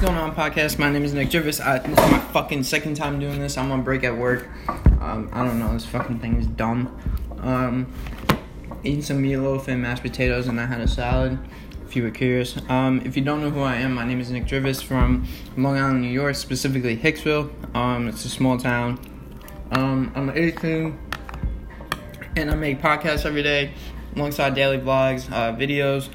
going on, podcast? My name is Nick Drivas. I, this is my fucking second time doing this. I'm on break at work. Um, I don't know. This fucking thing is dumb. Um, eating some meatloaf and mashed potatoes, and I had a salad. If you were curious, um, if you don't know who I am, my name is Nick Drivas from Long Island, New York, specifically Hicksville. Um, it's a small town. Um, I'm 18, and I make podcasts every day alongside daily vlogs, uh, videos.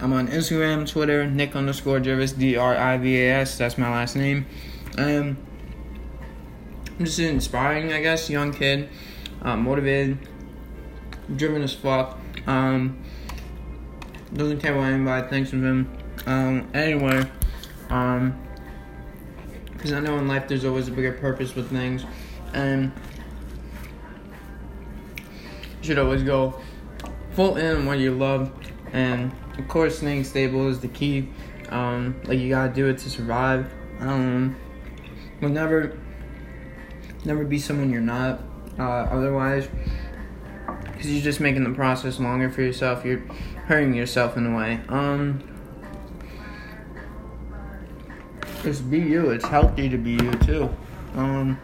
Um, I'm on Instagram, Twitter, Nick underscore Drivas, D R I V A S. That's my last name. Um, I'm just inspiring, I guess, young kid, uh, motivated, driven as fuck. Um, doesn't care what anybody thinks of him. Um, anyway, um, because I know in life there's always a bigger purpose with things, and you should always go full in on what you love, and of course, staying stable is the key. Um, like you gotta do it to survive. Um, never, never be someone you're not. Uh, otherwise, because you're just making the process longer for yourself. You're hurting yourself in a way. Um, just be you. It's healthy to be you too. Um,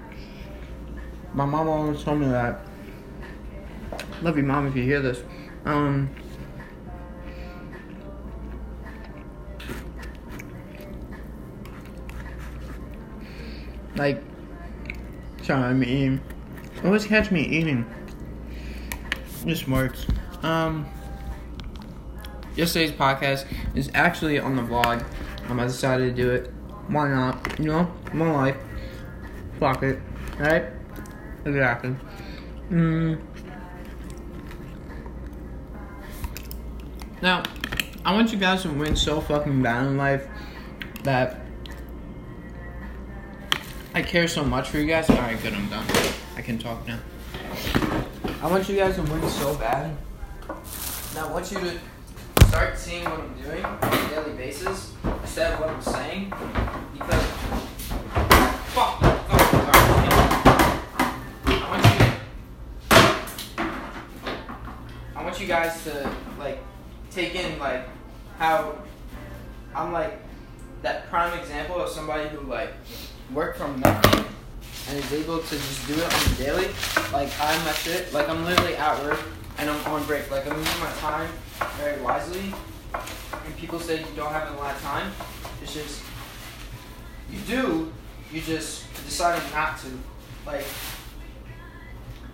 my mom always told me that. Love you, mom, if you hear this. Um, like, sorry, I'm eating. Always catch me eating. This works. Um, yesterday's podcast is actually on the vlog. Um, I decided to do it. Why not? You know, my life. Fuck it. Right? Exactly. Mm. Now, I want you guys to win so fucking bad in life that I care so much for you guys. Alright, good, I'm done. I can talk now. I want you guys to win so bad. Now, I want you to start seeing what I'm doing on a daily basis instead of what I'm saying. Because. Fuck! you. I want you guys to, like, take in, like, how I'm, like, that prime example of somebody who, like, work from nothing and is able to just do it on the daily, like I'm that shit. Like I'm literally at work and I'm on break. Like I'm using my time very wisely. And people say you don't have a lot of time. It's just you do. You just decided not to. Like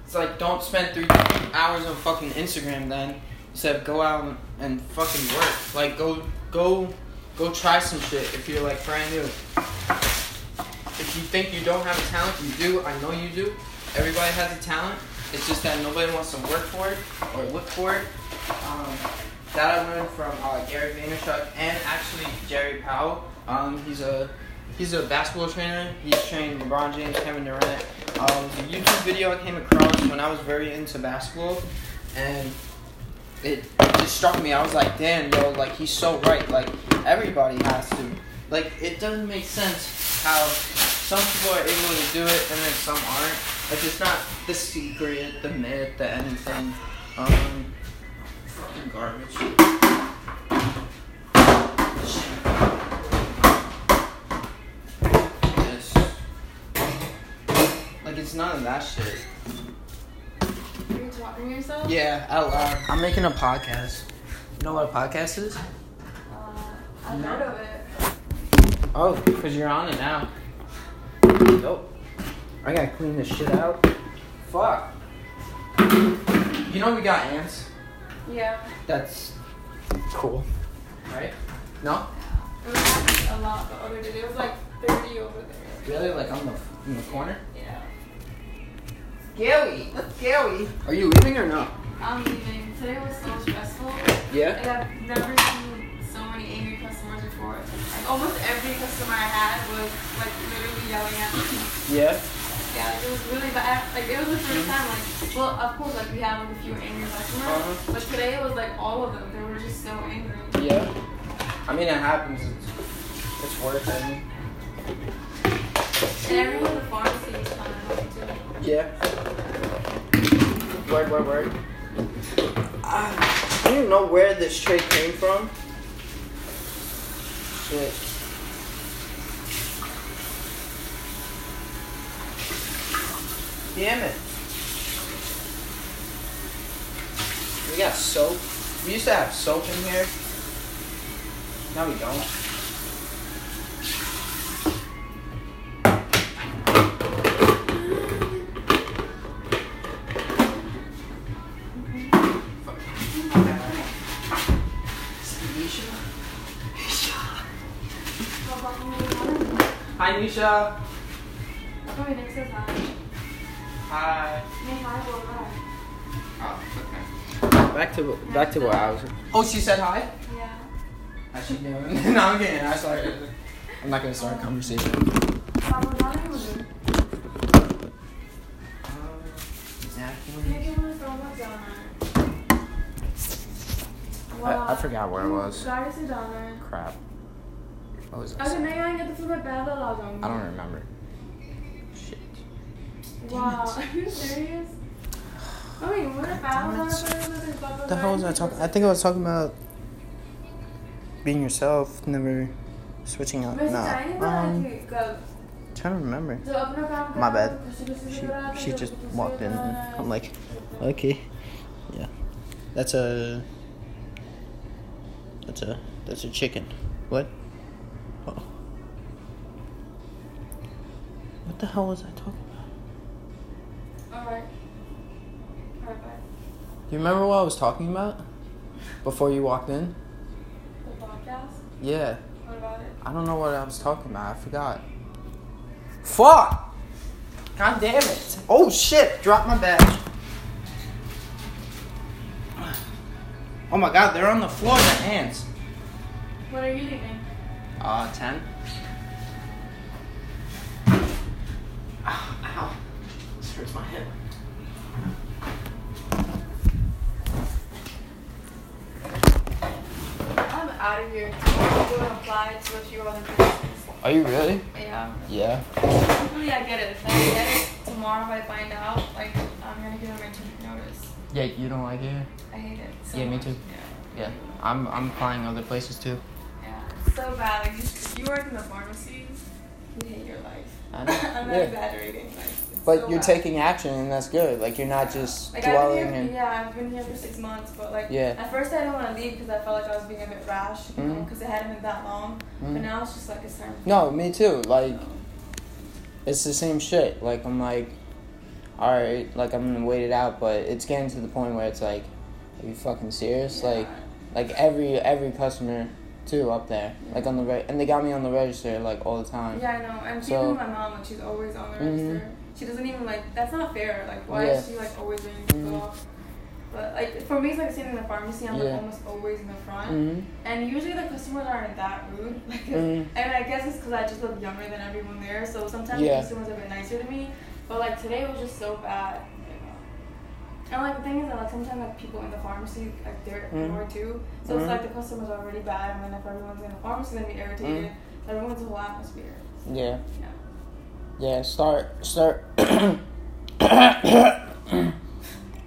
it's like don't spend three hours on fucking Instagram then. Instead go out and fucking work. Like go go go try some shit if you're like brand new you think you don't have a talent, you do. I know you do. Everybody has a talent. It's just that nobody wants to work for it or look for it. Um, that I learned from uh, Gary Vaynerchuk and actually Jerry Powell. Um, he's a he's a basketball trainer. He's trained LeBron James, Kevin Durant. Um, a YouTube video I came across when I was very into basketball, and it, it just struck me. I was like, damn, yo, like he's so right. Like everybody has to. Like it doesn't make sense how some people are able to do it and then some aren't. Like it's not the secret, the myth, the anything. Um, fucking garbage. This. Like it's none of that shit. Are you talking to yourself? Yeah, out loud. I'm making a podcast. You know what a podcast is? Uh, I've heard of it. Oh, because you're on it now. Nope. I gotta clean this shit out. Fuck. You know we got ants? Yeah. That's cool. Right? No? It was actually a lot the other day. It was like 30 over there. Really? Like on the in the corner? Yeah. Gary! That's Gary! Are you leaving or no? I'm leaving. Today was so stressful. Yeah? Like I've never seen before. Like almost every customer I had was like literally yelling at me. Yeah? Yeah, like, it was really bad. Like it was the first time. Like, well, of course, like we have like a few angry customers, Uh-huh. but today it was like all of them. They were just so angry. Yeah. I mean, it happens. It's, it's worth it. And everyone at the pharmacy was kind of happy too. Yeah. Word, word, word. I, I don't even know where this tray came from. Shit. Damn it. We got soap. We used to have soap in here. Now we don't. Hi, Nisha. Oh, Nick says hi. Hi. Hey, hi, go back. Oh, okay. Back to back to what I was. Oh, she said hi. Yeah. How's she doing? no, I'm kidding. I started. I'm not gonna start a um, conversation. Papa, what are you doing? Hey, give me a throw my donut. I, I forgot where it was. Guys, a donut. Crap. What was this? Okay, now I get the flip better login. I don't remember. Shit. wow, are you serious? Oh wait, what about the hell was I talking? I think I was talking about being yourself, never switching out. No. Um, trying to remember. My bad. She she just walked in. I'm like, okay, yeah. That's a. That's a that's a chicken. What? What the hell was I talking about? Alright. Alright, bye. Do you remember what I was talking about before you walked in? The podcast? Yeah. What about it? I don't know what I was talking about. I forgot. Fuck! God damn it. Oh shit! Drop my bag. Oh my god, they're on the floor, the hands. What are you eating? Uh, 10. This hurts my hip. I'm out of here. I'm going to apply to a few other places. Are you really? Yeah. Yeah. Hopefully I get it. If I get it tomorrow, if I find out, like, I'm gonna give them a two-week notice. Yeah, you don't like it? I hate it. So Yeah, me much. too. Yeah. Yeah. I'm I'm applying other places too. Yeah. It's so bad. Like, you, if you work in the pharmacy, you hate your life. I know. I'm not Yeah. exaggerating. Like, it's But so you're bad. taking action and that's good. Like you're not just like dwelling I've been here, in yeah, I've been here for six months, but like Yeah. at first I didn't want to leave because I felt like I was being a bit rash, you know, Mhm. because it hadn't been that long. But Mhm. now it's just like it's time. No, me too. Like it's the same shit. Like I'm like alright, like I'm gonna wait it out, but it's getting to the point where it's like, are you fucking serious? Yeah. Like like every every customer too up there. Like on the re- and they got me on the register like all the time. Yeah, I know. And So- my mom, like she's always on the Mhm. register. She doesn't even like. That's not fair. Like, why Yeah. is she like always ready to Mhm. go off? But like for me, it's like sitting in the pharmacy. I'm Yeah. like almost always in the front. Mhm. And usually the customers aren't that rude. Like, Mhm. and I guess it's because I just look younger than everyone there. So sometimes Yeah. the customers are a bit nicer to me. But like today was just so bad. And like the thing is that like sometimes like people in the pharmacy like they're annoyed too. So it's like the customers are already bad, and then if everyone's in the pharmacy, then be irritated. Mhm. So everyone's whole atmosphere. Yeah. Yeah. Yeah, start start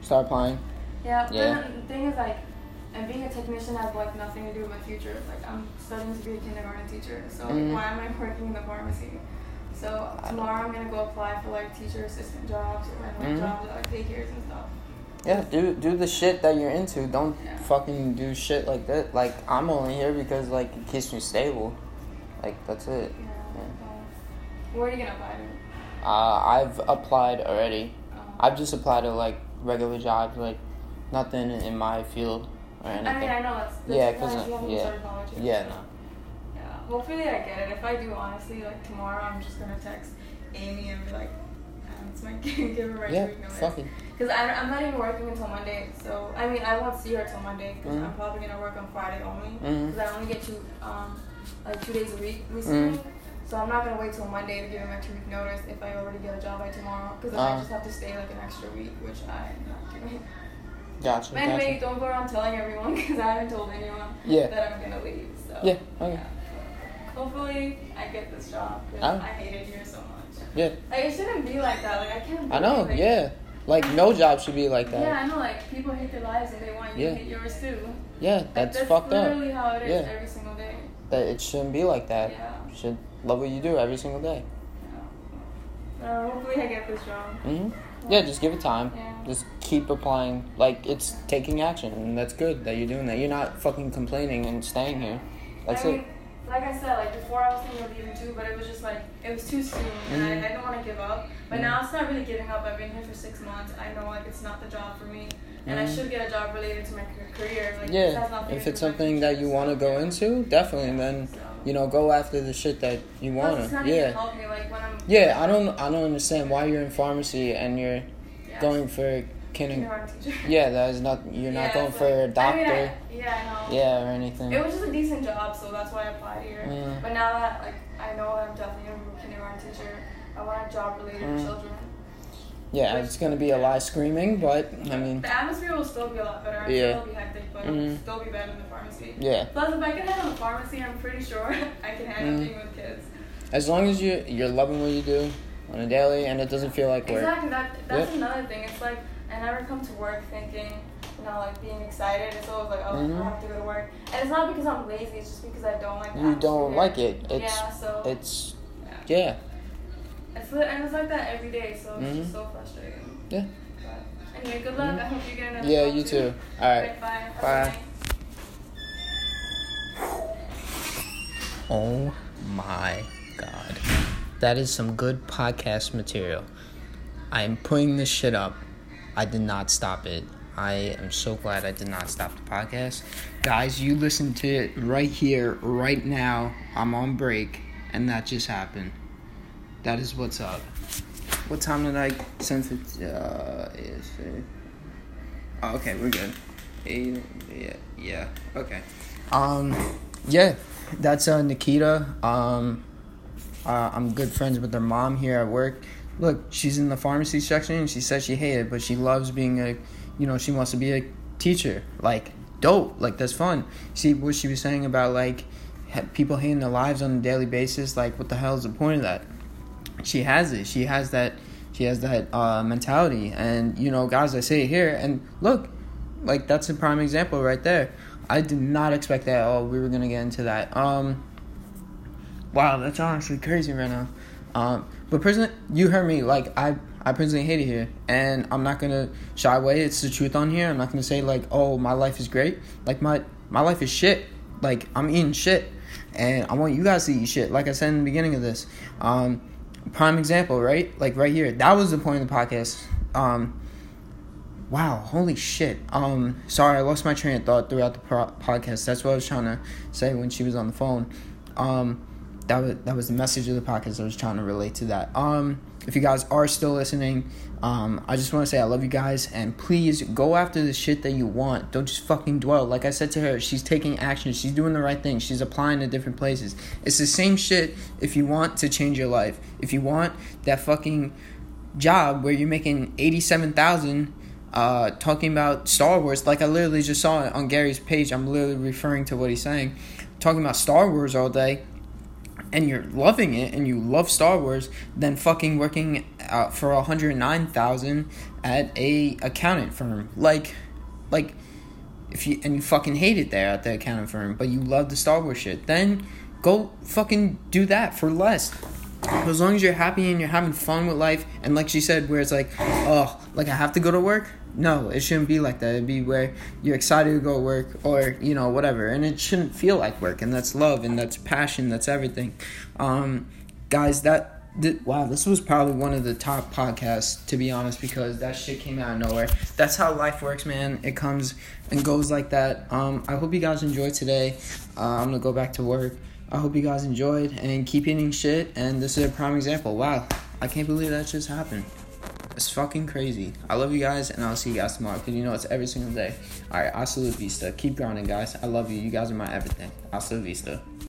start applying. Yeah, but Yeah. the thing is like, and being a technician has like nothing to do with my future. Like I'm studying to be a kindergarten teacher, so like, Mhm. why am I working in the pharmacy? So tomorrow I'm gonna go apply for like teacher assistant jobs or like Mhm. jobs at like daycares and stuff. Yeah, do do the shit that you're into. Don't Yeah. fucking do shit like that. Like I'm only here because like it keeps me stable. Like that's it. Yeah. Yeah. Where are you gonna apply to? Uh, I've applied already. Um, I've just applied to like regular jobs, like nothing in my field or anything. I mean, I know that's, that's Yeah, yeah, 'cause, you yeah. college yet. yeah, no. Yeah, hopefully I get it. If I do, honestly, like tomorrow, I'm just gonna text Amy and be like, um, it's my give her my Yeah, notice. Because I'm not even working until Monday, so I mean I won't see her till Monday because Mhm. I'm probably gonna work on Friday only because I only get two um like two days a week recently. Mhm. So I'm not gonna wait till Monday to give her my two week notice if I already get a job by tomorrow because then Uh. I just have to stay like an extra week, which I'm not doing. Gotcha. But anyway, gotcha. don't go around telling everyone because I haven't told anyone Yeah. that I'm gonna leave. So Yeah, okay. Hopefully I get this job because Oh. I hate it here so much. Yeah. Like it shouldn't be like that. Like I can't. I know. like, Yeah. Like no job should be like that. Yeah, I know. Like people hate their lives and they want you Yeah. to hate yours too. Yeah, Like, that's, that's fucked up. That's literally how it is Yeah. every single day. That it shouldn't be like that. Yeah. You should love what you do every single day. Uh, hopefully I get this job. hmm Yeah, just give it time. Yeah. Just keep applying. Like it's taking action, and that's good that you're doing that. You're not fucking complaining and staying here. That's I it. Like I said, like before I was thinking of leaving too, but it was just like it was too soon, and. I, I didn't want to give up. But Mhm. now it's not really giving up. I've been here for six months. I know like it's not the job for me, and I Mhm. should get a job related to my career. Like, Yeah, if it's do with my something that you want to go into, definitely, then So- you know go after the shit that you want to. Yeah, help me like when I'm yeah. I don't, I don't understand why you're in pharmacy and you're yeah, going for kinder. kindergarten teacher. Yeah, that is not. You're not going for a doctor. I mean, I, yeah, I know. yeah, or anything. It was just a decent job, so that's why I applied here. But now that like I know I'm definitely gonna be a kindergarten teacher, I want a job related Mm. to children. Yeah, it's gonna be a lot of screaming, but I mean, The atmosphere will still be a lot better. I'm Yeah. sure it'll be hectic, but Mhm. it'll still be better than the pharmacy. yeah. Plus, if I can handle the pharmacy, I'm pretty sure I can handle Mm. being with kids. As long as you you're loving what you do on a daily and it doesn't feel like work. Exactly. That that's Yep. another thing. It's like I never come to work thinking, you know, like being excited. It's always like, oh, Mhm. I have to go to work, and it's not because I'm lazy. It's just because I don't like. You don't like it. It's yeah. So it's yeah. yeah. It's and it's like that every day. So it's Mhm. just so frustrating. Yeah. But anyway, good luck. Mhm. I hope you get another. Yeah, you too. All right. Bye. Bye. Oh my god. That is some good podcast material. I am putting this shit up. I did not stop it. I am so glad I did not stop the podcast. Guys, you listen to it right here, right now. I'm on break, and that just happened. That is what's up. What time did I send it? Uh, is it? Oh, okay, we're good. Yeah, yeah, okay. Um, yeah, that's uh, Nikita. Um, uh, I'm good friends with her mom here at work. Look, she's in the pharmacy section and she says she hated it, but she loves being a, you know, she wants to be a teacher. Like, dope. Like, that's fun. See what she was saying about, like, people hating their lives on a daily basis. Like, what the hell is the point of that? She has it. She has that. She has that uh, mentality. And, you know, guys, I say it here. And look, like, that's a prime example right there. I did not expect that. Oh, we were going to get into that. Um, wow, that's honestly crazy right now. Um, but personally, you heard me. Like I, I personally hate it here, and I'm not gonna shy away. It's the truth on here. I'm not gonna say like, oh, my life is great. Like my my life is shit. Like I'm eating shit, and I want you guys to eat shit. Like I said in the beginning of this, um, prime example, right? Like right here. That was the point of the podcast. Um, wow, holy shit. Um, sorry, I lost my train of thought throughout the pro- podcast. That's what I was trying to say when she was on the phone. Um, that was that was the message of the podcast. I was trying to relate to that. Um, if you guys are still listening, um, I just want to say I love you guys, and please go after the shit that you want. Don't just fucking dwell. Like I said to her, she's taking action. She's doing the right thing. She's applying to different places. It's the same shit. If you want to change your life, if you want that fucking job where you're making eighty-seven thousand uh, talking about Star Wars. Like I literally just saw it on Gary's page. I'm literally referring to what he's saying, talking about Star Wars all day, and you're loving it and you love Star Wars. Then fucking working uh, for a hundred nine thousand at a accountant firm. Like, like if you and you fucking hate it there at the accounting firm, but you love the Star Wars shit. Then go fucking do that for less as long as you're happy and you're having fun with life and like she said where it's like oh like i have to go to work no it shouldn't be like that. It'd be where you're excited to go to work or you know whatever. And it shouldn't feel like work and that's love and that's passion that's everything. Um guys that th- wow this was probably one of the top podcasts to be honest because that shit came out of nowhere. That's how life works man. It comes and goes like that. Um i hope you guys enjoyed today. Uh, i'm gonna go back to work. I hope you guys enjoyed and keep eating shit. And this is a prime example. Wow, I can't believe that just happened. It's fucking crazy. I love you guys, and I'll see you guys tomorrow because you know it's every single day. All right, hasta vista. Keep grinding, guys. I love you. You guys are my everything. Hasta vista.